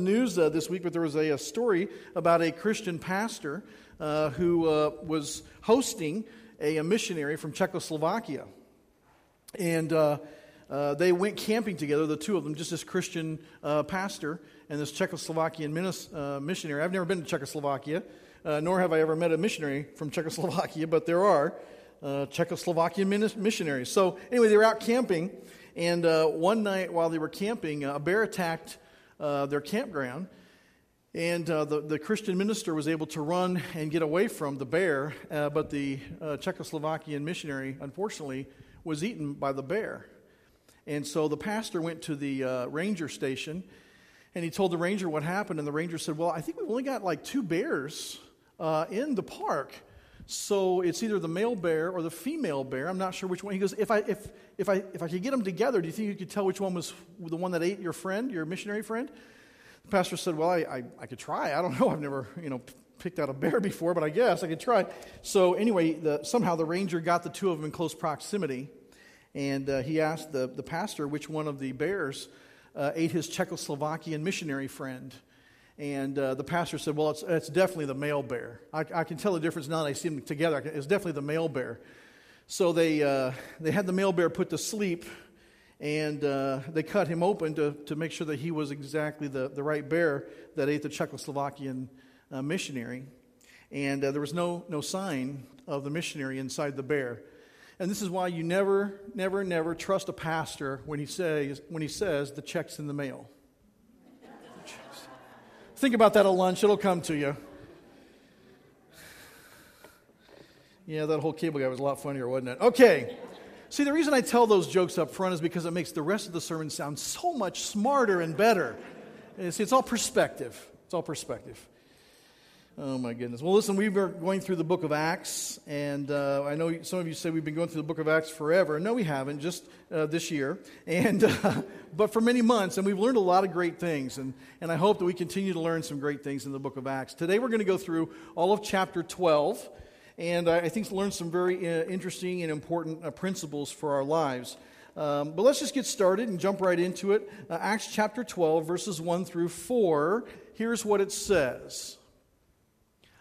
news uh, this week, but there was a, a, story about a Christian pastor uh, who uh, was hosting a, a, missionary from Czechoslovakia. And uh, uh, they went camping together, the two of them, just this Christian uh, pastor and this Czechoslovakian minis, missionary. I've never been to Czechoslovakia, nor have I ever met a missionary from Czechoslovakia, but there are Czechoslovakian missionaries. So, anyway, they were out camping, and one night while they were camping, a bear attacked uh, their campground. And uh, the, the Christian minister was able to run and get away from the bear, uh, but the uh, Czechoslovakian missionary, unfortunately, was eaten by the bear. And so the pastor went to the uh, ranger station and he told the ranger what happened. And the ranger said, Well, I think we've only got like two bears uh, in the park. So it's either the male bear or the female bear. I'm not sure which one. He goes, if I, if, if, I, if I could get them together, do you think you could tell which one was the one that ate your friend, your missionary friend? The pastor said, well, I, I, I could try. I don't know. I've never, you know, picked out a bear before, but I guess I could try. So anyway, the, somehow the ranger got the two of them in close proximity, and uh, he asked the, the pastor which one of the bears uh, ate his Czechoslovakian missionary friend. And uh, the pastor said, Well, it's, it's definitely the male bear. I, I, can tell the difference now that I see them together. It's definitely the male bear. So they, uh, they had the male bear put to sleep, and uh, they cut him open to, to make sure that he was exactly the, the right bear that ate the Czechoslovakian uh, missionary. And uh, there was no, no sign of the missionary inside the bear. And this is why you never, never, never trust a pastor when he says, when he says the check's in the mail. Think about that at lunch, it'll come to you. Yeah, that whole cable guy was a lot funnier, wasn't it? Okay. See, the reason I tell those jokes up front is because it makes the rest of the sermon sound so much smarter and better. See, it's all perspective. It's all perspective. Oh, my goodness. Well, listen, we've been going through the book of Acts, and uh, I know some of you say we've been going through the book of Acts forever. No, we haven't, just uh, this year. And, uh, but for many months, and we've learned a lot of great things, and, and I hope that we continue to learn some great things in the book of Acts. Today, we're going to go through all of chapter 12, and I think learn some very uh, interesting and important uh, principles for our lives. Um, but let's just get started and jump right into it. Uh, Acts chapter 12, verses 1 through 4. Here's what it says.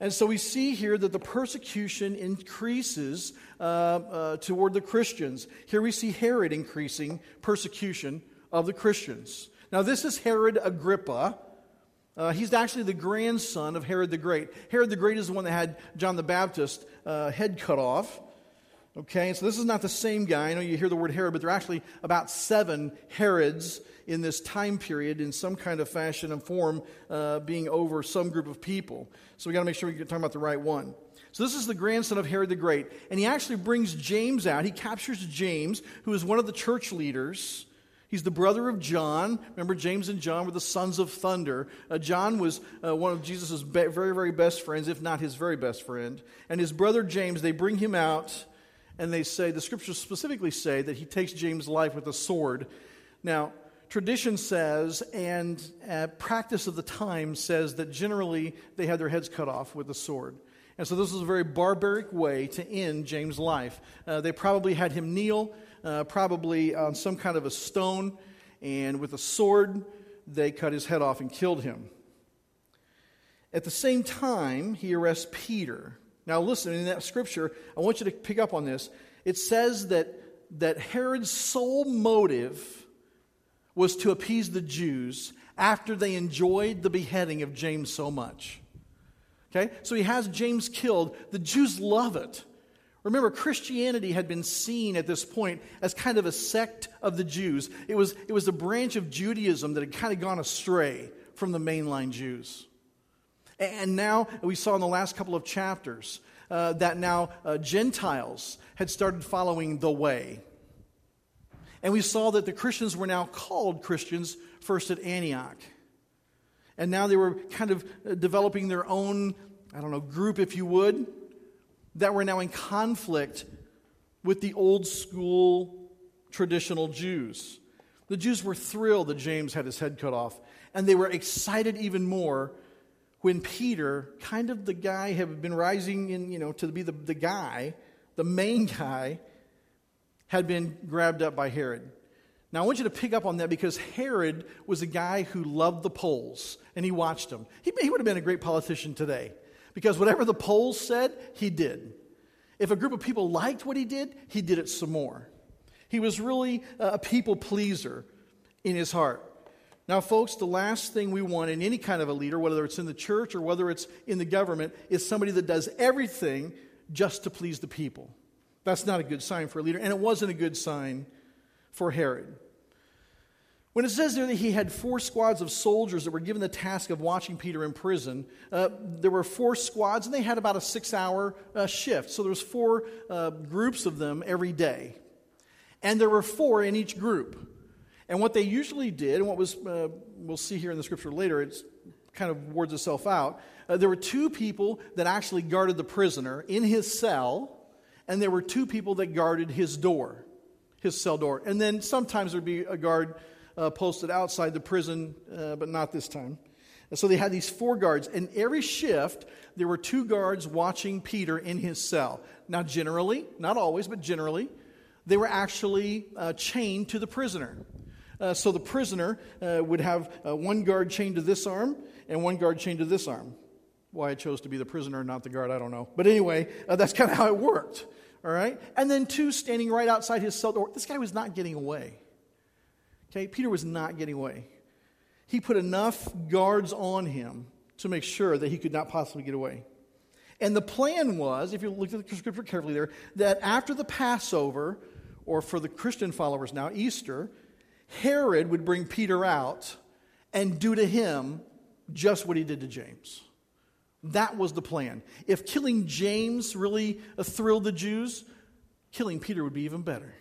And so we see here that the persecution increases uh, uh, toward the Christians. Here we see Herod increasing persecution of the Christians. Now, this is Herod Agrippa. Uh, he's actually the grandson of Herod the Great. Herod the Great is the one that had John the Baptist uh, head cut off. Okay, so this is not the same guy. I know you hear the word Herod, but there are actually about seven Herods in this time period in some kind of fashion and form uh, being over some group of people. So we got to make sure we're talking about the right one. So this is the grandson of Herod the Great. And he actually brings James out. He captures James, who is one of the church leaders. He's the brother of John. Remember, James and John were the sons of thunder. Uh, John was uh, one of Jesus' be- very, very best friends, if not his very best friend. And his brother James, they bring him out and they say, the scriptures specifically say that he takes James' life with a sword. Now, tradition says, and uh, practice of the time says, that generally they had their heads cut off with a sword. And so this was a very barbaric way to end James' life. Uh, they probably had him kneel, uh, probably on some kind of a stone, and with a sword, they cut his head off and killed him. At the same time, he arrests Peter. Now, listen, in that scripture, I want you to pick up on this. It says that, that Herod's sole motive was to appease the Jews after they enjoyed the beheading of James so much. Okay? So he has James killed. The Jews love it. Remember, Christianity had been seen at this point as kind of a sect of the Jews. It was, it was a branch of Judaism that had kind of gone astray from the mainline Jews. And now, we saw in the last couple of chapters uh, that now uh, Gentiles had started following the way. And we saw that the Christians were now called Christians first at Antioch. And now they were kind of uh, developing their own, I don't know, group, if you would, that were now in conflict with the old school traditional Jews. The Jews were thrilled that James had his head cut off, and they were excited even more when Peter, kind of the guy, had been rising in, you know, to be the, the guy, the main guy, had been grabbed up by Herod. Now, I want you to pick up on that because Herod was a guy who loved the polls and he watched them. He, he would have been a great politician today because whatever the polls said, he did. If a group of people liked what he did, he did it some more. He was really a people pleaser in his heart. Now, folks, the last thing we want in any kind of a leader, whether it's in the church or whether it's in the government, is somebody that does everything just to please the people. That's not a good sign for a leader, and it wasn't a good sign for Herod. When it says there that he had four squads of soldiers that were given the task of watching Peter in prison, uh, there were four squads and they had about a six hour uh, shift. So there was four uh, groups of them every day. And there were four in each group. And what they usually did, and what was, uh, we'll see here in the scripture later, it kind of wards itself out. Uh, there were two people that actually guarded the prisoner in his cell, and there were two people that guarded his door, his cell door. And then sometimes there'd be a guard uh, posted outside the prison, uh, but not this time. And so they had these four guards, and every shift there were two guards watching Peter in his cell. Now, generally, not always, but generally, they were actually uh, chained to the prisoner. Uh, so the prisoner uh, would have uh, one guard chained to this arm and one guard chained to this arm. Why I chose to be the prisoner, and not the guard, I don't know. But anyway, uh, that's kind of how it worked. All right? And then two standing right outside his cell door. This guy was not getting away. Okay? Peter was not getting away. He put enough guards on him to make sure that he could not possibly get away. And the plan was, if you look at the scripture carefully there, that after the Passover, or for the Christian followers now, Easter, Herod would bring Peter out and do to him just what he did to James. That was the plan. If killing James really thrilled the Jews, killing Peter would be even better.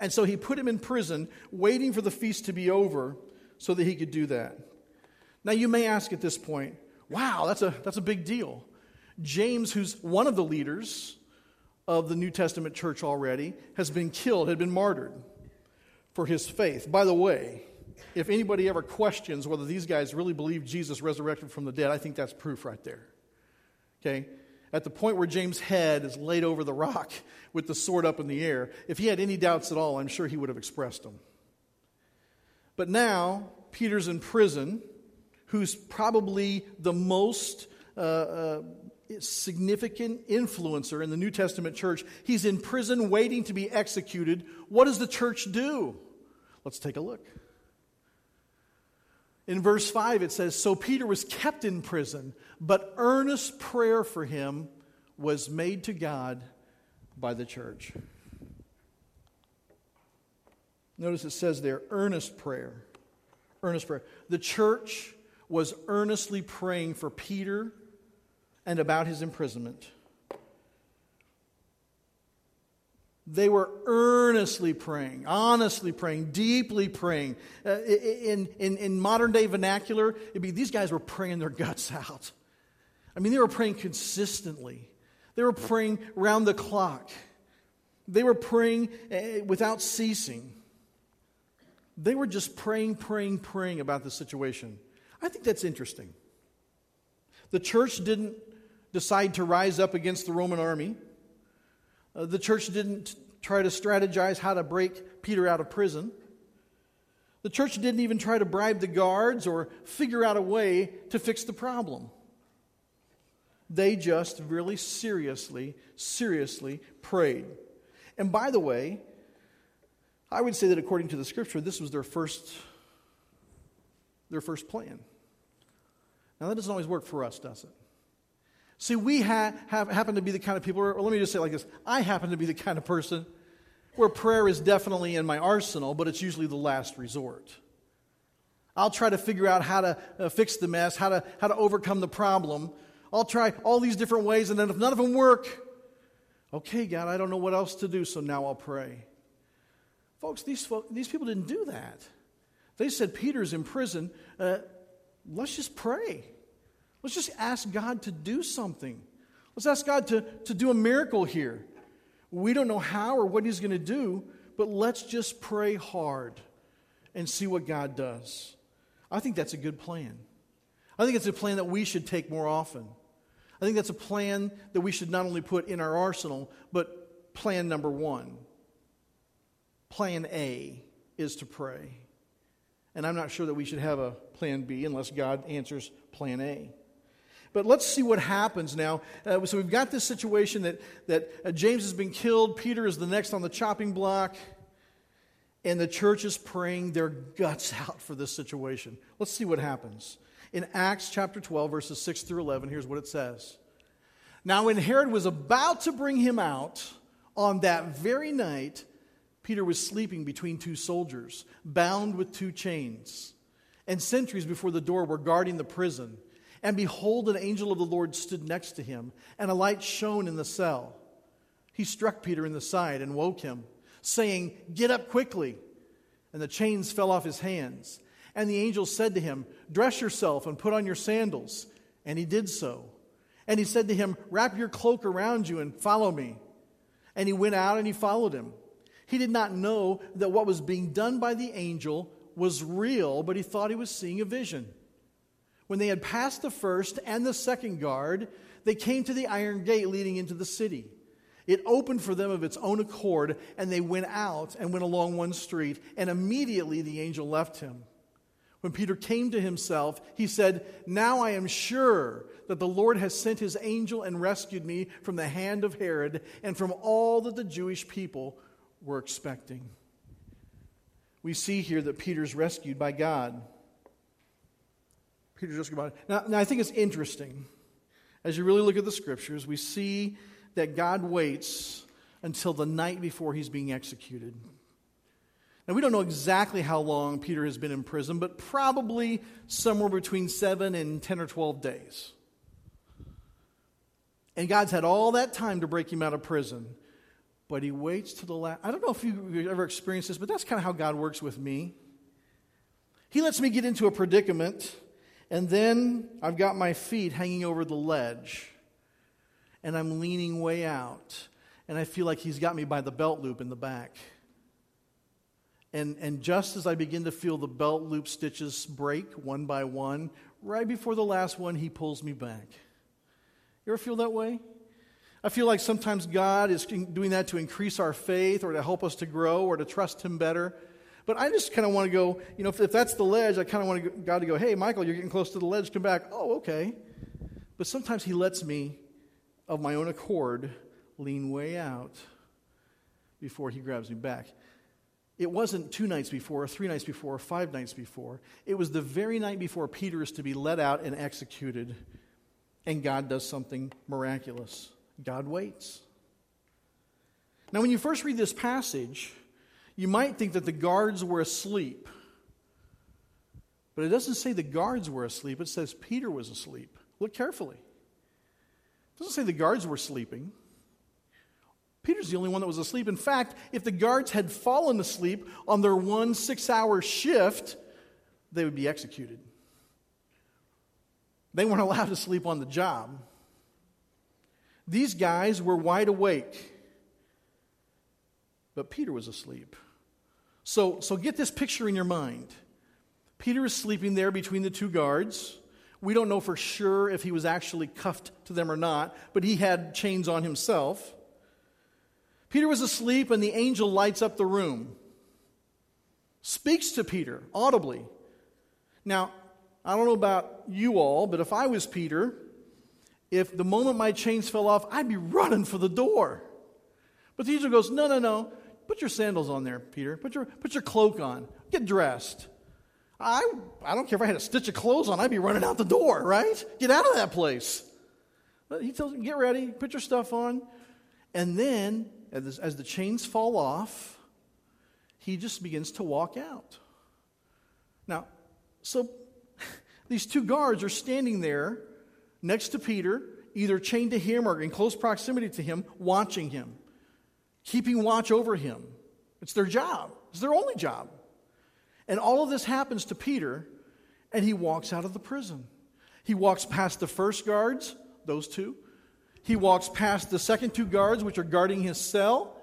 And so he put him in prison, waiting for the feast to be over so that he could do that. Now, you may ask at this point, wow, that's a, that's a big deal. James, who's one of the leaders of the New Testament church already, has been killed, had been martyred for his faith. By the way, if anybody ever questions whether these guys really believe Jesus resurrected from the dead, I think that's proof right there. Okay? At the point where James' head is laid over the rock with the sword up in the air, if he had any doubts at all, I'm sure he would have expressed them. But now, Peter's in prison, who's probably the most uh, uh, significant influencer in the New Testament church. He's in prison waiting to be executed. What does the church do? Let's take a look. In verse 5, it says So Peter was kept in prison, but earnest prayer for him was made to God by the church. Notice it says there, earnest prayer. Earnest prayer. The church was earnestly praying for Peter and about his imprisonment. They were earnestly praying, honestly praying, deeply praying. Uh, in, in, in modern day vernacular, it'd be these guys were praying their guts out. I mean, they were praying consistently, they were praying round the clock, they were praying uh, without ceasing. They were just praying, praying, praying about the situation. I think that's interesting. The church didn't decide to rise up against the Roman army. Uh, the church didn't try to strategize how to break Peter out of prison. The church didn't even try to bribe the guards or figure out a way to fix the problem. They just really seriously, seriously prayed. And by the way, I would say that according to the scripture, this was their first, their first plan. Now, that doesn't always work for us, does it? See, we ha- have, happen to be the kind of people, or let me just say like this I happen to be the kind of person where prayer is definitely in my arsenal, but it's usually the last resort. I'll try to figure out how to uh, fix the mess, how to, how to overcome the problem. I'll try all these different ways, and then if none of them work, okay, God, I don't know what else to do, so now I'll pray. Folks, these, these people didn't do that. They said, Peter's in prison. Uh, let's just pray. Let's just ask God to do something. Let's ask God to, to do a miracle here. We don't know how or what He's going to do, but let's just pray hard and see what God does. I think that's a good plan. I think it's a plan that we should take more often. I think that's a plan that we should not only put in our arsenal, but plan number one. Plan A is to pray. And I'm not sure that we should have a plan B unless God answers plan A. But let's see what happens now. Uh, so we've got this situation that, that uh, James has been killed, Peter is the next on the chopping block, and the church is praying their guts out for this situation. Let's see what happens. In Acts chapter 12, verses 6 through 11, here's what it says. Now, when Herod was about to bring him out, on that very night, Peter was sleeping between two soldiers, bound with two chains. And sentries before the door were guarding the prison. And behold, an angel of the Lord stood next to him, and a light shone in the cell. He struck Peter in the side and woke him, saying, Get up quickly. And the chains fell off his hands. And the angel said to him, Dress yourself and put on your sandals. And he did so. And he said to him, Wrap your cloak around you and follow me. And he went out and he followed him. He did not know that what was being done by the angel was real, but he thought he was seeing a vision. When they had passed the first and the second guard, they came to the iron gate leading into the city. It opened for them of its own accord, and they went out and went along one street, and immediately the angel left him. When Peter came to himself, he said, Now I am sure that the Lord has sent his angel and rescued me from the hand of Herod and from all that the Jewish people we're expecting. We see here that Peter's rescued by God. Peter's rescued by now, now, I think it's interesting. As you really look at the scriptures, we see that God waits until the night before he's being executed. Now, we don't know exactly how long Peter has been in prison, but probably somewhere between seven and 10 or 12 days. And God's had all that time to break him out of prison but he waits to the last. I don't know if you ever experienced this, but that's kind of how God works with me. He lets me get into a predicament, and then I've got my feet hanging over the ledge, and I'm leaning way out, and I feel like he's got me by the belt loop in the back. And, and just as I begin to feel the belt loop stitches break one by one, right before the last one, he pulls me back. You ever feel that way? I feel like sometimes God is doing that to increase our faith or to help us to grow or to trust Him better. But I just kind of want to go, you know, if, if that's the ledge, I kind of want God to go, hey, Michael, you're getting close to the ledge, come back. Oh, okay. But sometimes He lets me, of my own accord, lean way out before He grabs me back. It wasn't two nights before, or three nights before, or five nights before. It was the very night before Peter is to be let out and executed, and God does something miraculous. God waits. Now, when you first read this passage, you might think that the guards were asleep. But it doesn't say the guards were asleep, it says Peter was asleep. Look carefully. It doesn't say the guards were sleeping. Peter's the only one that was asleep. In fact, if the guards had fallen asleep on their one six hour shift, they would be executed. They weren't allowed to sleep on the job. These guys were wide awake, but Peter was asleep. So, so get this picture in your mind. Peter is sleeping there between the two guards. We don't know for sure if he was actually cuffed to them or not, but he had chains on himself. Peter was asleep, and the angel lights up the room, speaks to Peter audibly. Now, I don't know about you all, but if I was Peter, if the moment my chains fell off, I'd be running for the door. But the angel goes, No, no, no. Put your sandals on there, Peter. Put your, put your cloak on. Get dressed. I, I don't care if I had a stitch of clothes on, I'd be running out the door, right? Get out of that place. But he tells him, Get ready, put your stuff on. And then, as, as the chains fall off, he just begins to walk out. Now, so these two guards are standing there next to Peter, either chained to him or in close proximity to him, watching him, keeping watch over him. It's their job, it's their only job. And all of this happens to Peter, and he walks out of the prison. He walks past the first guards, those two. He walks past the second two guards, which are guarding his cell.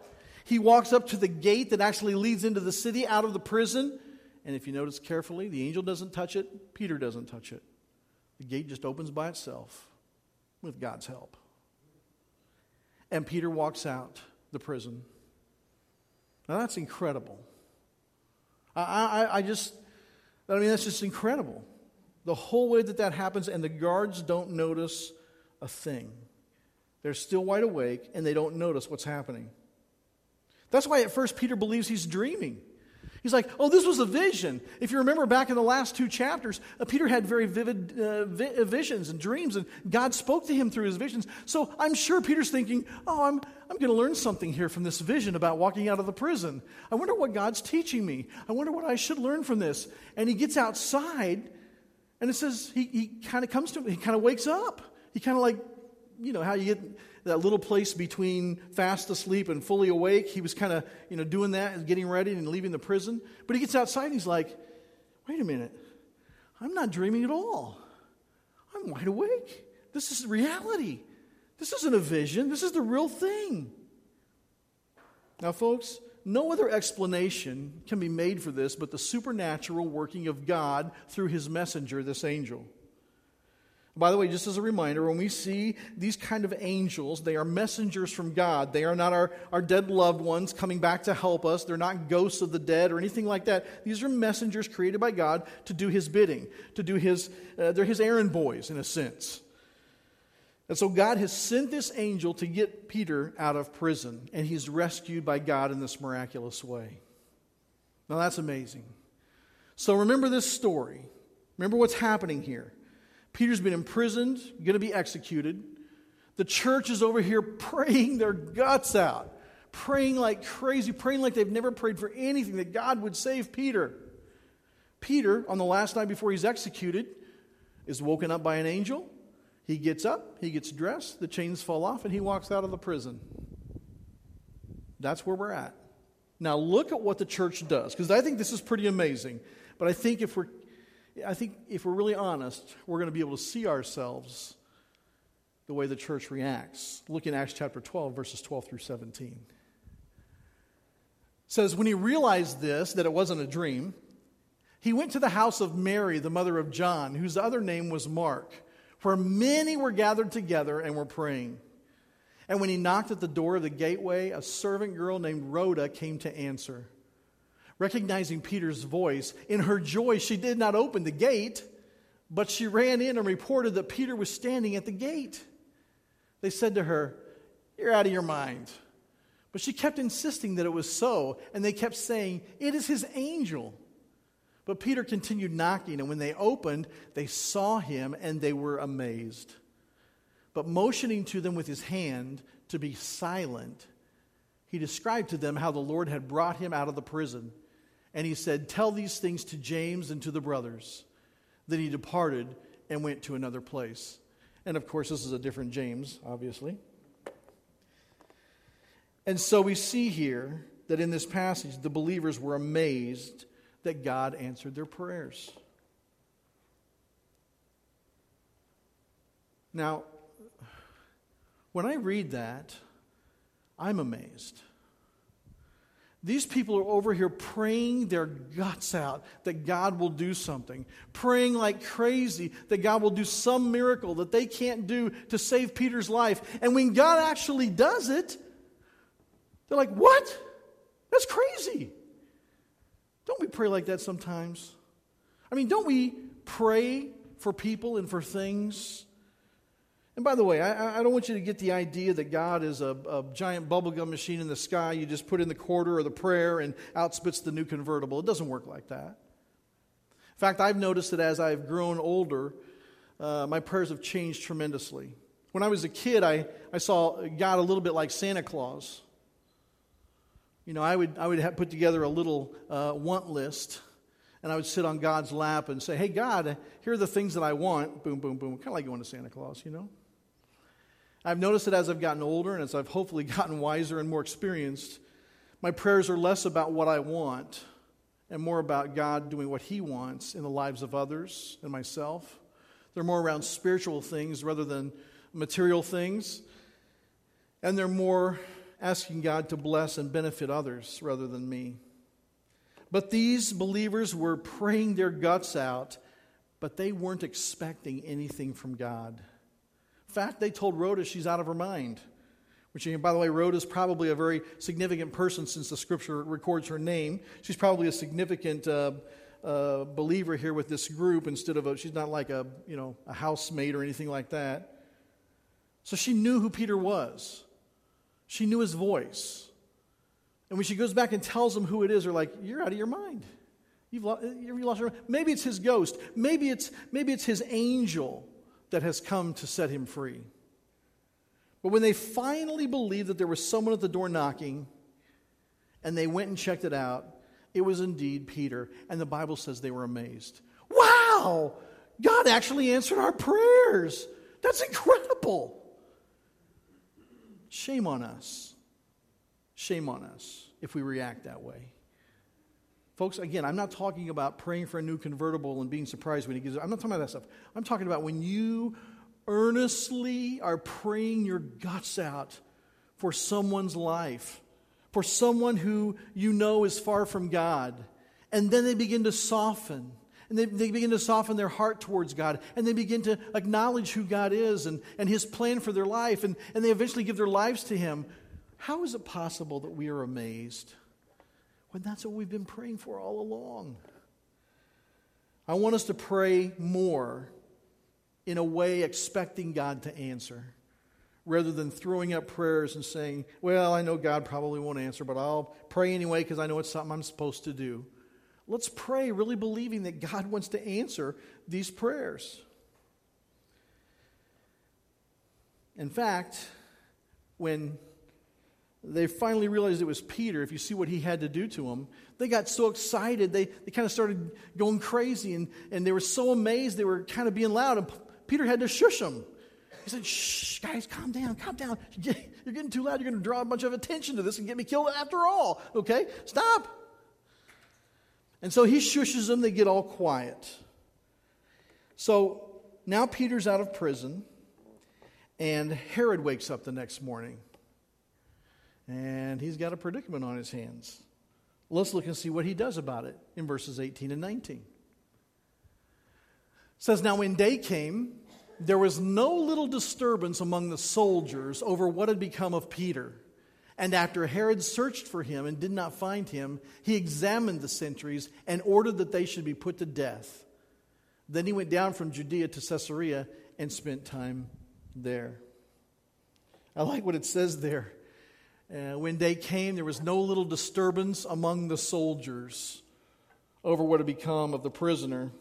He walks up to the gate that actually leads into the city out of the prison. And if you notice carefully, the angel doesn't touch it, Peter doesn't touch it. The gate just opens by itself with God's help. And Peter walks out the prison. Now that's incredible. I, I, I just, I mean, that's just incredible. The whole way that that happens, and the guards don't notice a thing. They're still wide awake, and they don't notice what's happening. That's why at first Peter believes he's dreaming. He's like, oh, this was a vision. If you remember back in the last two chapters, uh, Peter had very vivid uh, vi- uh, visions and dreams, and God spoke to him through his visions. So I'm sure Peter's thinking, oh, I'm, I'm going to learn something here from this vision about walking out of the prison. I wonder what God's teaching me. I wonder what I should learn from this. And he gets outside, and it says he, he kind of comes to him, he kind of wakes up. He kind of like, you know, how you get that little place between fast asleep and fully awake. He was kind of, you know, doing that and getting ready and leaving the prison. But he gets outside and he's like, wait a minute. I'm not dreaming at all. I'm wide awake. This is reality. This isn't a vision. This is the real thing. Now, folks, no other explanation can be made for this but the supernatural working of God through his messenger, this angel. By the way, just as a reminder, when we see these kind of angels, they are messengers from God. They are not our, our dead loved ones coming back to help us. They're not ghosts of the dead or anything like that. These are messengers created by God to do His bidding, to do His, uh, they're His errand boys in a sense. And so God has sent this angel to get Peter out of prison, and he's rescued by God in this miraculous way. Now that's amazing. So remember this story. Remember what's happening here. Peter's been imprisoned, going to be executed. The church is over here praying their guts out, praying like crazy, praying like they've never prayed for anything, that God would save Peter. Peter, on the last night before he's executed, is woken up by an angel. He gets up, he gets dressed, the chains fall off, and he walks out of the prison. That's where we're at. Now, look at what the church does, because I think this is pretty amazing. But I think if we're I think if we're really honest, we're going to be able to see ourselves the way the church reacts. Look in Acts chapter 12, verses 12 through 17. It says, When he realized this, that it wasn't a dream, he went to the house of Mary, the mother of John, whose other name was Mark, where many were gathered together and were praying. And when he knocked at the door of the gateway, a servant girl named Rhoda came to answer. Recognizing Peter's voice, in her joy, she did not open the gate, but she ran in and reported that Peter was standing at the gate. They said to her, You're out of your mind. But she kept insisting that it was so, and they kept saying, It is his angel. But Peter continued knocking, and when they opened, they saw him and they were amazed. But motioning to them with his hand to be silent, he described to them how the Lord had brought him out of the prison and he said, Tell these things to James and to the brothers. Then he departed and went to another place. And of course, this is a different James, obviously. And so we see here that in this passage, the believers were amazed that God answered their prayers. Now, when I read that, I'm amazed. These people are over here praying their guts out that God will do something, praying like crazy that God will do some miracle that they can't do to save Peter's life. And when God actually does it, they're like, What? That's crazy. Pray like that sometimes? I mean, don't we pray for people and for things and by the way, I, I, don't want you to get the idea that God is a, a giant bubblegum machine in the sky. You just put in the quarter or the prayer and out spits the new convertible. It doesn't work like that. In fact, I've noticed that as I've grown older, uh, my prayers have changed tremendously. When I was a kid, I, I saw God a little bit like Santa Claus. You know, I would, I would put together a little uh, want list, and I would sit on God's lap and say, Hey, God, here are the things that I want. Boom, boom, boom. Kind of like going to Santa Claus, you know? I've noticed that as I've gotten older and as I've hopefully gotten wiser and more experienced, my prayers are less about what I want and more about God doing what He wants in the lives of others and myself. They're more around spiritual things rather than material things. And they're more asking God to bless and benefit others rather than me. But these believers were praying their guts out, but they weren't expecting anything from God. In fact, they told Rhoda she's out of her mind. Which, by the way, Rhoda is probably a very significant person since the scripture records her name. She's probably a significant uh, uh, believer here with this group instead of a, she's not like a, you know, a housemate or anything like that. So she knew who Peter was. She knew his voice. And when she goes back and tells them who it is, they're like, You're out of your mind. You've lost, you've lost your mind. Maybe it's his ghost. Maybe it's, maybe it's his angel that has come to set him free. But when they finally believed that there was someone at the door knocking, and they went and checked it out, it was indeed Peter. And the Bible says they were amazed. Wow! God actually answered our prayers. That's incredible. Shame on us. Shame on us if we react that way. Folks, again, I'm not talking about praying for a new convertible and being surprised when he gives it. I'm not talking about that stuff. I'm talking about when you earnestly are praying your guts out for someone's life, for someone who you know is far from God, and then they begin to soften and they, they begin to soften their heart towards God. And they begin to acknowledge who God is and, and His plan for their life. And, and they eventually give their lives to Him. How is it possible that we are amazed when that's what we've been praying for all along? I want us to pray more in a way expecting God to answer rather than throwing up prayers and saying, Well, I know God probably won't answer, but I'll pray anyway because I know it's something I'm supposed to do. Let's pray, really believing that God wants to answer these prayers. In fact, when they finally realized it was Peter, if you see what he had to do to them, they got so excited, they, they kind of started going crazy, and, and they were so amazed, they were kind of being loud, and Peter had to shush them. He said, Shh, guys, calm down, calm down. You're getting too loud. You're going to draw a bunch of attention to this and get me killed after all. Okay? Stop. And so he shushes them, they get all quiet. So now Peter's out of prison, and Herod wakes up the next morning. And he's got a predicament on his hands. Let's look and see what he does about it in verses 18 and 19. It says, Now when day came, there was no little disturbance among the soldiers over what had become of Peter. And after Herod searched for him and did not find him, he examined the sentries and ordered that they should be put to death. Then he went down from Judea to Caesarea and spent time there. I like what it says there. Uh, when day came, there was no little disturbance among the soldiers over what had become of the prisoner.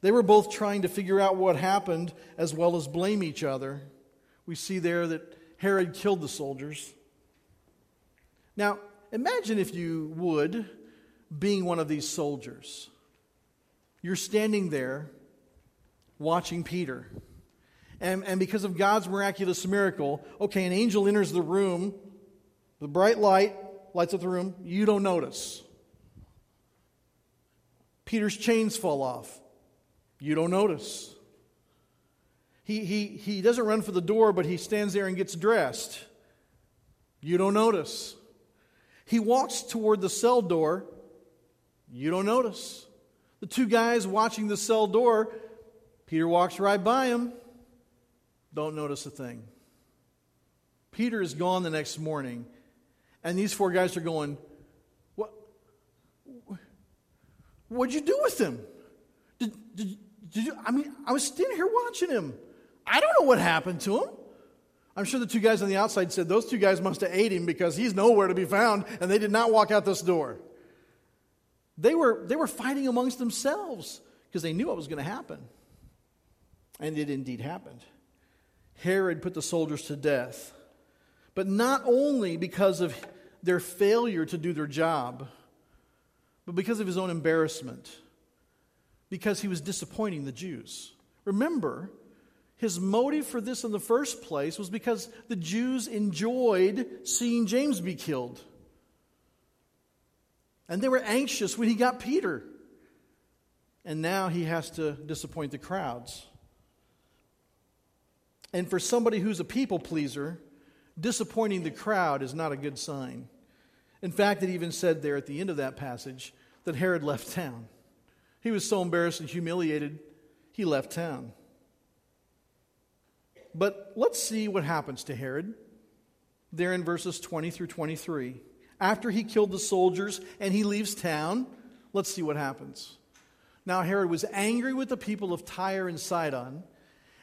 They were both trying to figure out what happened as well as blame each other. We see there that Herod killed the soldiers. Now, imagine if you would, being one of these soldiers. You're standing there watching Peter. And, and because of God's miraculous miracle, okay, an angel enters the room, the bright light lights up the room, you don't notice. Peter's chains fall off. You don't notice. He, he, he doesn't run for the door, but he stands there and gets dressed. You don't notice. He walks toward the cell door. You don't notice. The two guys watching the cell door, Peter walks right by him. Don't notice a thing. Peter is gone the next morning, and these four guys are going, What? What'd you do with him? Did, did, did you, I mean, I was standing here watching him. I don't know what happened to him. I'm sure the two guys on the outside said those two guys must have ate him because he's nowhere to be found, and they did not walk out this door. They were, they were fighting amongst themselves because they knew what was going to happen. And it indeed happened. Herod put the soldiers to death, but not only because of their failure to do their job, but because of his own embarrassment, because he was disappointing the Jews. Remember, his motive for this in the first place was because the Jews enjoyed seeing James be killed. And they were anxious when he got Peter. And now he has to disappoint the crowds. And for somebody who's a people pleaser, disappointing the crowd is not a good sign. In fact, it even said there at the end of that passage that Herod left town. He was so embarrassed and humiliated, he left town. But let's see what happens to Herod there in verses 20 through 23. After he killed the soldiers and he leaves town, let's see what happens. Now, Herod was angry with the people of Tyre and Sidon,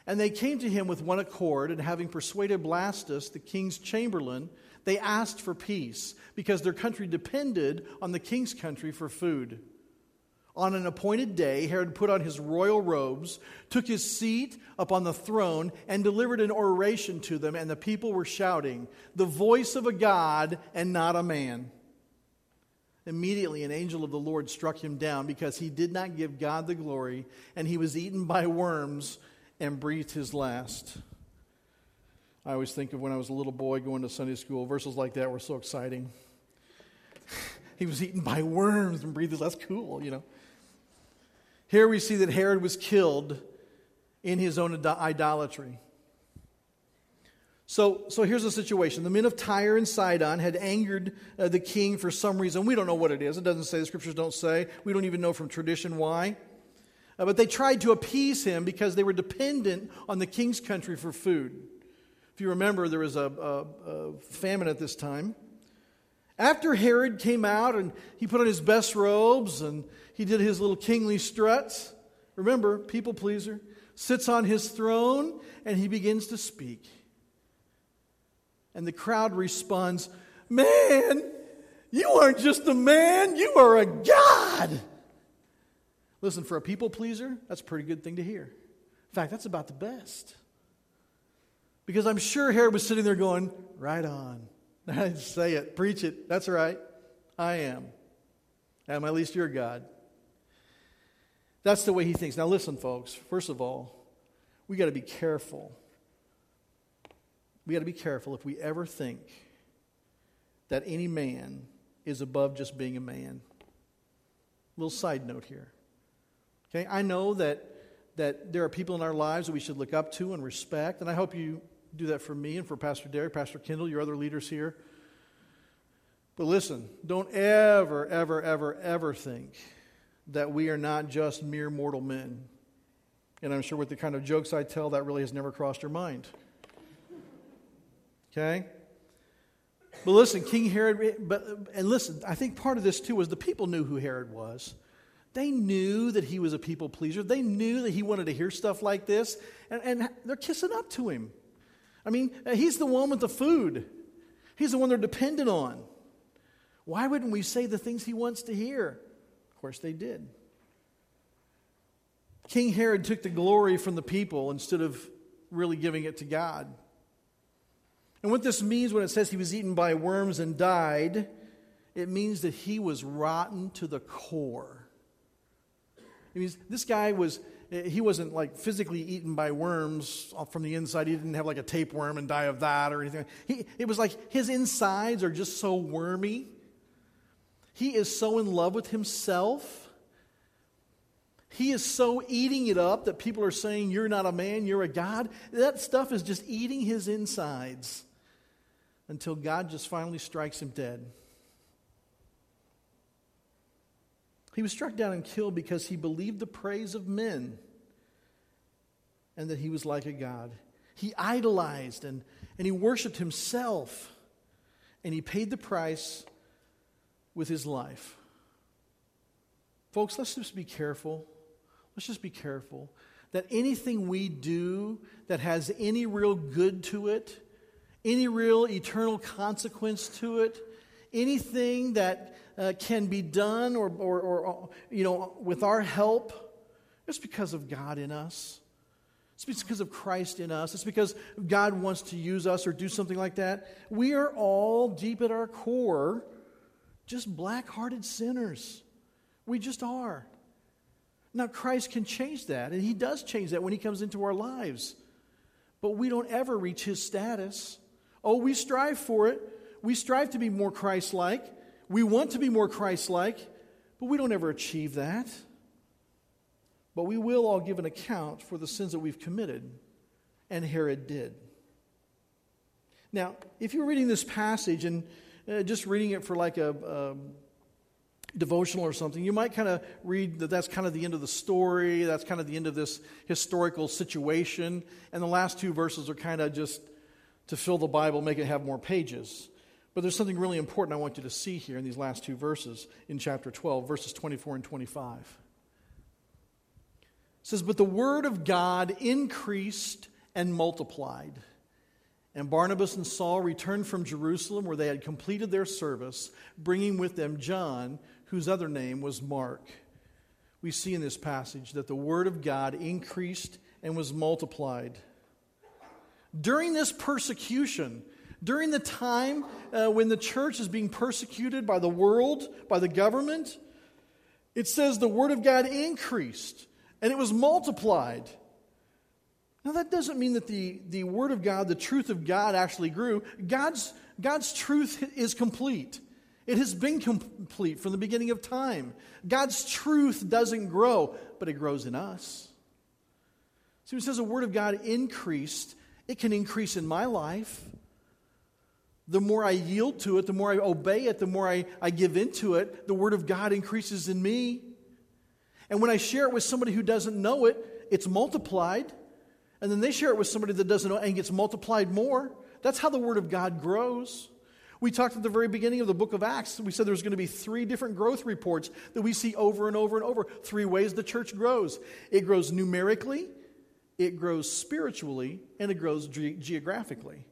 and they came to him with one accord, and having persuaded Blastus, the king's chamberlain, they asked for peace because their country depended on the king's country for food. On an appointed day, Herod put on his royal robes, took his seat upon the throne, and delivered an oration to them, and the people were shouting, The voice of a God and not a man. Immediately, an angel of the Lord struck him down because he did not give God the glory, and he was eaten by worms and breathed his last. I always think of when I was a little boy going to Sunday school, verses like that were so exciting. he was eaten by worms and breathed his last. Cool, you know. Here we see that Herod was killed in his own idolatry. So, so here's the situation. The men of Tyre and Sidon had angered uh, the king for some reason. We don't know what it is. It doesn't say, the scriptures don't say. We don't even know from tradition why. Uh, but they tried to appease him because they were dependent on the king's country for food. If you remember, there was a, a, a famine at this time. After Herod came out and he put on his best robes and he did his little kingly struts. Remember, people pleaser. Sits on his throne and he begins to speak. And the crowd responds, Man, you aren't just a man, you are a God. Listen, for a people pleaser, that's a pretty good thing to hear. In fact, that's about the best. Because I'm sure Herod was sitting there going, Right on. Say it, preach it. That's right. I am. Am at least your God. That's the way he thinks. Now, listen, folks. First of all, we got to be careful. We got to be careful if we ever think that any man is above just being a man. Little side note here. Okay, I know that that there are people in our lives that we should look up to and respect, and I hope you do that for me and for Pastor Derek, Pastor Kendall, your other leaders here. But listen, don't ever, ever, ever, ever think that we are not just mere mortal men. And I'm sure with the kind of jokes I tell, that really has never crossed your mind. Okay? But listen, King Herod, but, and listen, I think part of this too was the people knew who Herod was. They knew that he was a people pleaser. They knew that he wanted to hear stuff like this, and, and they're kissing up to him. I mean, he's the one with the food, he's the one they're dependent on. Why wouldn't we say the things he wants to hear? Course, they did. King Herod took the glory from the people instead of really giving it to God. And what this means when it says he was eaten by worms and died, it means that he was rotten to the core. It means this guy was, he wasn't like physically eaten by worms from the inside. He didn't have like a tapeworm and die of that or anything. He, it was like his insides are just so wormy he is so in love with himself. He is so eating it up that people are saying, You're not a man, you're a God. That stuff is just eating his insides until God just finally strikes him dead. He was struck down and killed because he believed the praise of men and that he was like a God. He idolized and, and he worshiped himself, and he paid the price with his life. Folks, let's just be careful. Let's just be careful that anything we do that has any real good to it, any real eternal consequence to it, anything that uh, can be done or, or, or, you know, with our help, it's because of God in us. It's because of Christ in us. It's because God wants to use us or do something like that. We are all deep at our core just black hearted sinners. We just are. Now, Christ can change that, and He does change that when He comes into our lives. But we don't ever reach His status. Oh, we strive for it. We strive to be more Christ like. We want to be more Christ like, but we don't ever achieve that. But we will all give an account for the sins that we've committed, and Herod did. Now, if you're reading this passage and uh, just reading it for like a, a devotional or something, you might kind of read that that's kind of the end of the story, that's kind of the end of this historical situation, and the last two verses are kind of just to fill the Bible, make it have more pages. But there's something really important I want you to see here in these last two verses in chapter 12, verses 24 and 25. It says, But the word of God increased and multiplied. And Barnabas and Saul returned from Jerusalem, where they had completed their service, bringing with them John, whose other name was Mark. We see in this passage that the word of God increased and was multiplied. During this persecution, during the time uh, when the church is being persecuted by the world, by the government, it says the word of God increased and it was multiplied. Now, that doesn't mean that the, the word of God, the truth of God, actually grew. God's, God's truth is complete. It has been complete from the beginning of time. God's truth doesn't grow, but it grows in us. So it says the word of God increased. It can increase in my life. The more I yield to it, the more I obey it, the more I, I give into it, the Word of God increases in me. And when I share it with somebody who doesn't know it, it's multiplied. And then they share it with somebody that doesn't know and gets multiplied more. That's how the Word of God grows. We talked at the very beginning of the book of Acts. We said there's going to be three different growth reports that we see over and over and over. Three ways the church grows it grows numerically, it grows spiritually, and it grows ge- geographically.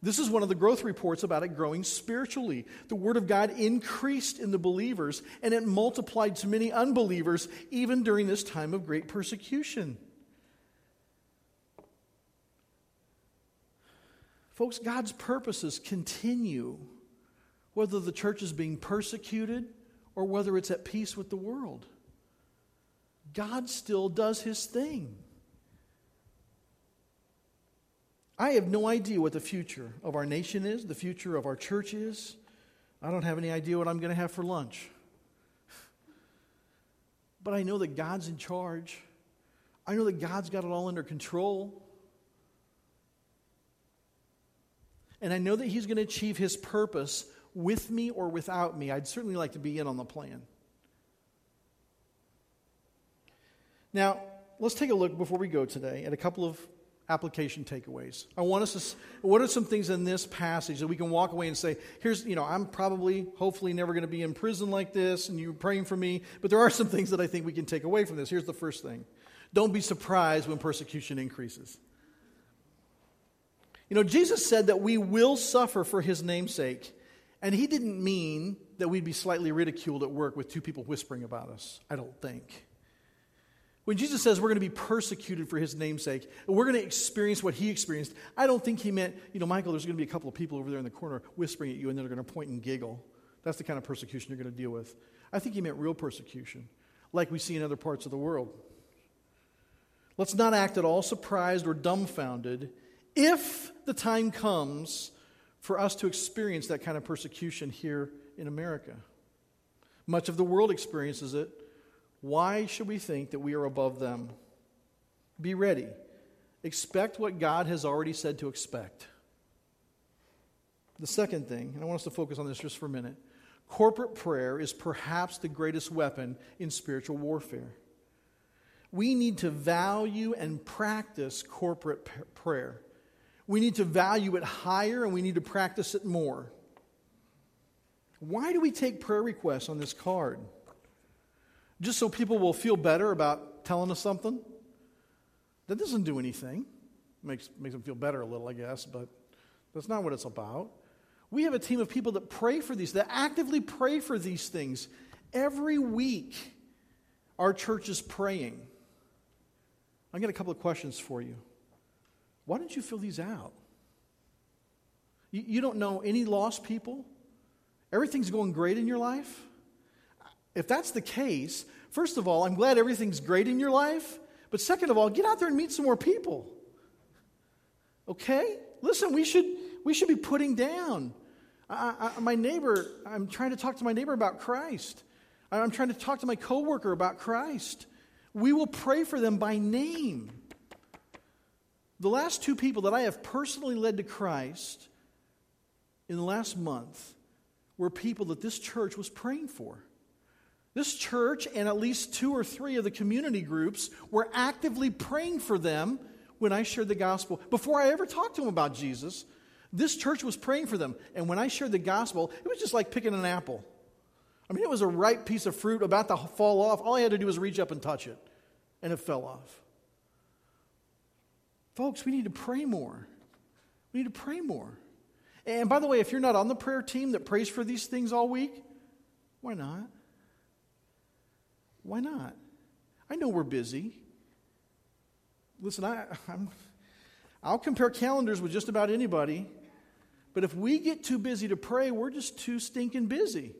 This is one of the growth reports about it growing spiritually. The Word of God increased in the believers and it multiplied to many unbelievers even during this time of great persecution. Folks, God's purposes continue whether the church is being persecuted or whether it's at peace with the world. God still does his thing. I have no idea what the future of our nation is, the future of our church is. I don't have any idea what I'm going to have for lunch. But I know that God's in charge. I know that God's got it all under control. And I know that He's going to achieve His purpose with me or without me. I'd certainly like to be in on the plan. Now, let's take a look before we go today at a couple of application takeaways. I want us to, what are some things in this passage that we can walk away and say, here's, you know, I'm probably, hopefully, never going to be in prison like this, and you're praying for me, but there are some things that I think we can take away from this. Here's the first thing don't be surprised when persecution increases. You know, Jesus said that we will suffer for his name'sake, and he didn't mean that we'd be slightly ridiculed at work with two people whispering about us. I don't think. When Jesus says we're going to be persecuted for his namesake, and we're going to experience what he experienced, I don't think he meant, you know, Michael, there's going to be a couple of people over there in the corner whispering at you and then they're going to point and giggle. That's the kind of persecution you're going to deal with. I think he meant real persecution, like we see in other parts of the world. Let's not act at all surprised or dumbfounded if the time comes for us to experience that kind of persecution here in America. Much of the world experiences it why should we think that we are above them? Be ready. Expect what God has already said to expect. The second thing, and I want us to focus on this just for a minute corporate prayer is perhaps the greatest weapon in spiritual warfare. We need to value and practice corporate prayer. We need to value it higher and we need to practice it more. Why do we take prayer requests on this card? just so people will feel better about telling us something. That doesn't do anything. Makes, makes them feel better a little, I guess, but that's not what it's about. We have a team of people that pray for these, that actively pray for these things. Every week, our church is praying. I got a couple of questions for you. Why don't you fill these out? You, you don't know any lost people? Everything's going great in your life? If that's the case, first of all, I'm glad everything's great in your life. But second of all, get out there and meet some more people. Okay? Listen, we should, we should be putting down I, I, my neighbor, I'm trying to talk to my neighbor about Christ. I'm trying to talk to my coworker about Christ. We will pray for them by name. The last two people that I have personally led to Christ in the last month were people that this church was praying for. This church and at least two or three of the community groups were actively praying for them when I shared the gospel. Before I ever talked to them about Jesus, this church was praying for them. And when I shared the gospel, it was just like picking an apple. I mean, it was a ripe piece of fruit about to fall off. All I had to do was reach up and touch it, and it fell off. Folks, we need to pray more. We need to pray more. And by the way, if you're not on the prayer team that prays for these things all week, why not? Why not? I know we're busy. Listen, I, I'm, I'll compare calendars with just about anybody, but if we get too busy to pray, we're just too stinking busy.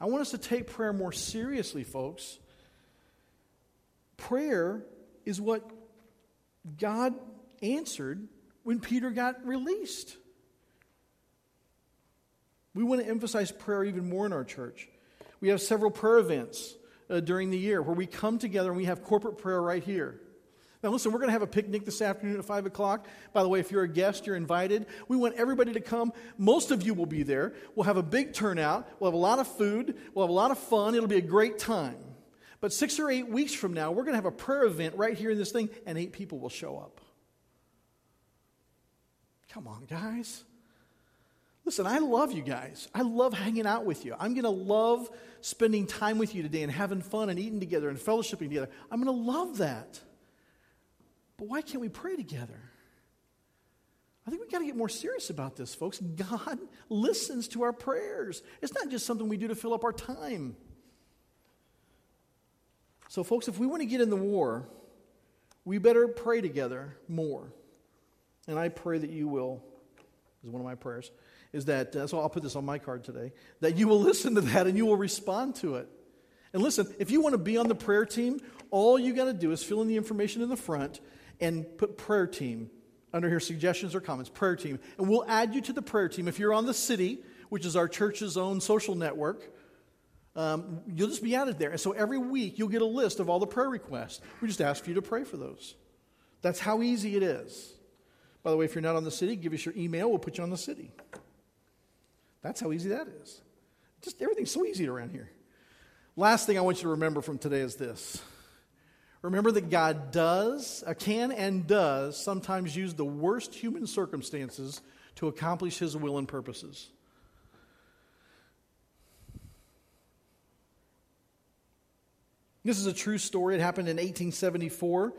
I want us to take prayer more seriously, folks. Prayer is what God answered when Peter got released. We want to emphasize prayer even more in our church. We have several prayer events uh, during the year where we come together and we have corporate prayer right here. Now, listen, we're going to have a picnic this afternoon at 5 o'clock. By the way, if you're a guest, you're invited. We want everybody to come. Most of you will be there. We'll have a big turnout. We'll have a lot of food. We'll have a lot of fun. It'll be a great time. But six or eight weeks from now, we're going to have a prayer event right here in this thing, and eight people will show up. Come on, guys. Listen, I love you guys. I love hanging out with you. I'm going to love spending time with you today and having fun and eating together and fellowshipping together. I'm going to love that. But why can't we pray together? I think we've got to get more serious about this, folks. God listens to our prayers. It's not just something we do to fill up our time. So, folks, if we want to get in the war, we better pray together more. And I pray that you will, is one of my prayers, is that, uh, so I'll put this on my card today, that you will listen to that and you will respond to it. And listen, if you want to be on the prayer team, all you got to do is fill in the information in the front and put prayer team under here, suggestions or comments, prayer team. And we'll add you to the prayer team. If you're on the city, which is our church's own social network, um, you'll just be added there. And so every week you'll get a list of all the prayer requests. We just ask for you to pray for those. That's how easy it is. By the way, if you're not on the city, give us your email. We'll put you on the city. That's how easy that is. Just everything's so easy around here. Last thing I want you to remember from today is this Remember that God does, uh, can and does sometimes use the worst human circumstances to accomplish his will and purposes. This is a true story. It happened in 1874.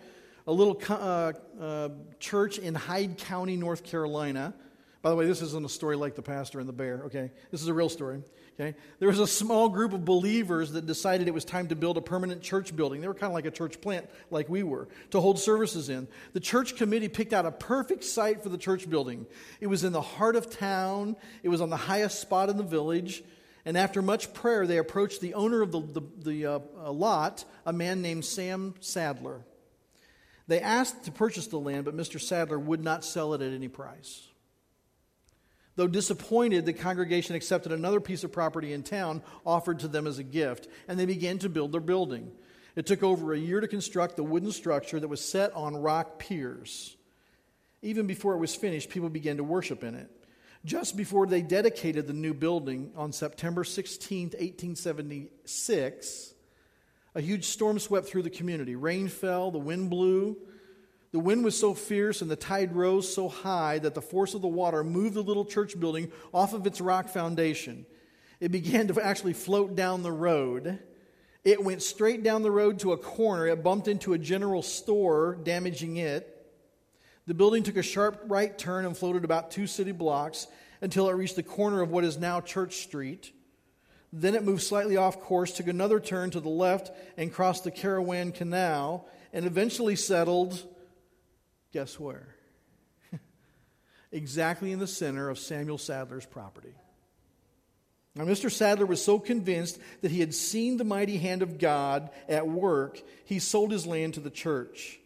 A little uh, uh, church in Hyde County, North Carolina. By the way, this isn't a story like the pastor and the bear, okay? This is a real story. Okay? There was a small group of believers that decided it was time to build a permanent church building. They were kind of like a church plant, like we were, to hold services in. The church committee picked out a perfect site for the church building. It was in the heart of town, it was on the highest spot in the village. And after much prayer, they approached the owner of the, the, the uh, lot, a man named Sam Sadler. They asked to purchase the land, but Mr. Sadler would not sell it at any price. Though disappointed, the congregation accepted another piece of property in town offered to them as a gift, and they began to build their building. It took over a year to construct the wooden structure that was set on rock piers. Even before it was finished, people began to worship in it. Just before they dedicated the new building on September 16, 1876, a huge storm swept through the community. Rain fell, the wind blew, the wind was so fierce and the tide rose so high that the force of the water moved the little church building off of its rock foundation. It began to actually float down the road. It went straight down the road to a corner. It bumped into a general store, damaging it. The building took a sharp right turn and floated about two city blocks until it reached the corner of what is now Church Street. Then it moved slightly off course, took another turn to the left, and crossed the Carawan Canal, and eventually settled Guess where? exactly in the center of Samuel Sadler's property. Now, Mr. Sadler was so convinced that he had seen the mighty hand of God at work, he sold his land to the church.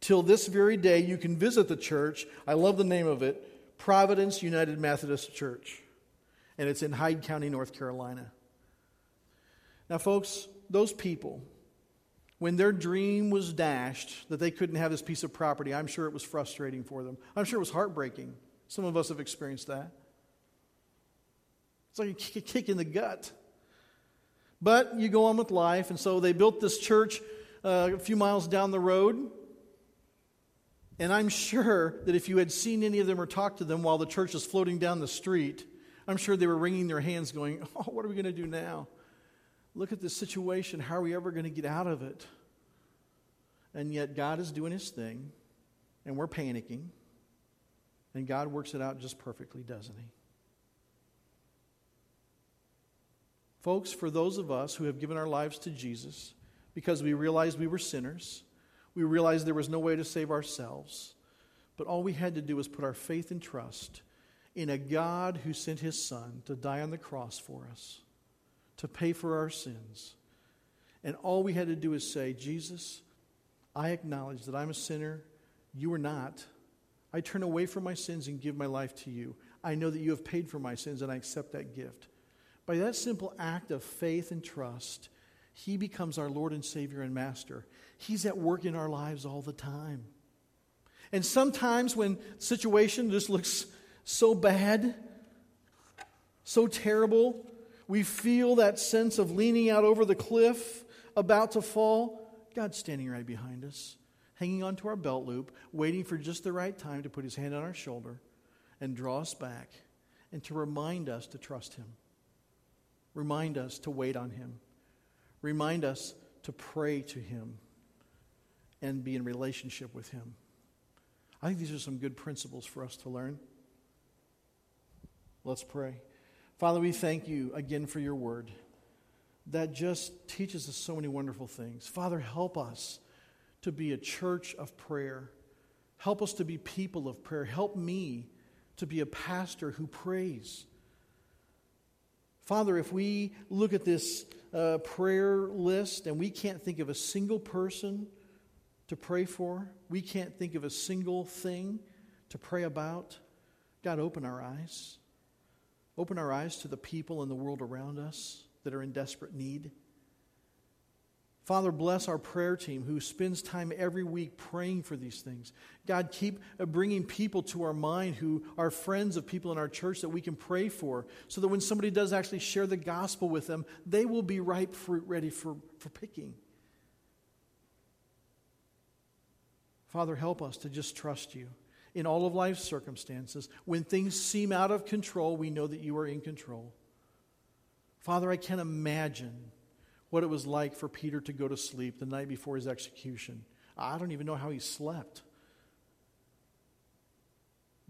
Till this very day, you can visit the church. I love the name of it Providence United Methodist Church, and it's in Hyde County, North Carolina. Now, folks, those people, when their dream was dashed that they couldn't have this piece of property, I'm sure it was frustrating for them. I'm sure it was heartbreaking. Some of us have experienced that. It's like a kick in the gut. But you go on with life, and so they built this church uh, a few miles down the road. And I'm sure that if you had seen any of them or talked to them while the church was floating down the street, I'm sure they were wringing their hands, going, Oh, what are we going to do now? Look at this situation. How are we ever going to get out of it? And yet, God is doing his thing, and we're panicking. And God works it out just perfectly, doesn't he? Folks, for those of us who have given our lives to Jesus because we realized we were sinners, we realized there was no way to save ourselves, but all we had to do was put our faith and trust in a God who sent his Son to die on the cross for us to pay for our sins. And all we had to do is say, Jesus, I acknowledge that I'm a sinner. You are not. I turn away from my sins and give my life to you. I know that you have paid for my sins, and I accept that gift. By that simple act of faith and trust, He becomes our Lord and Savior and Master. He's at work in our lives all the time. And sometimes when situation just looks so bad, so terrible, we feel that sense of leaning out over the cliff, about to fall. God's standing right behind us, hanging onto our belt loop, waiting for just the right time to put his hand on our shoulder and draw us back and to remind us to trust him. Remind us to wait on him. Remind us to pray to him and be in relationship with him. I think these are some good principles for us to learn. Let's pray. Father, we thank you again for your word that just teaches us so many wonderful things. Father, help us to be a church of prayer. Help us to be people of prayer. Help me to be a pastor who prays. Father, if we look at this uh, prayer list and we can't think of a single person to pray for, we can't think of a single thing to pray about, God, open our eyes. Open our eyes to the people in the world around us that are in desperate need. Father, bless our prayer team who spends time every week praying for these things. God, keep bringing people to our mind who are friends of people in our church that we can pray for so that when somebody does actually share the gospel with them, they will be ripe fruit ready for, for picking. Father, help us to just trust you in all of life's circumstances. When things seem out of control, we know that you are in control. Father, I can't imagine what it was like for Peter to go to sleep the night before his execution. I don't even know how he slept.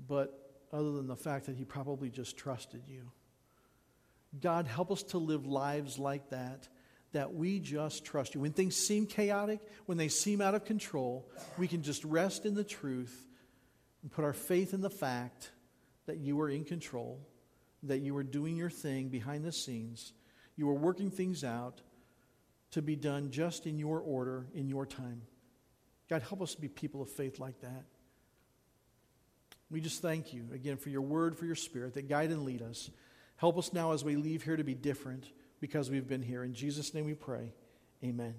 But other than the fact that he probably just trusted you. God, help us to live lives like that, that we just trust you. When things seem chaotic, when they seem out of control, we can just rest in the truth and put our faith in the fact that you are in control, that you are doing your thing behind the scenes, you are working things out to be done just in your order, in your time. God, help us to be people of faith like that. We just thank you again for your word, for your spirit that guide and lead us. Help us now as we leave here to be different because we've been here. In Jesus' name we pray. Amen.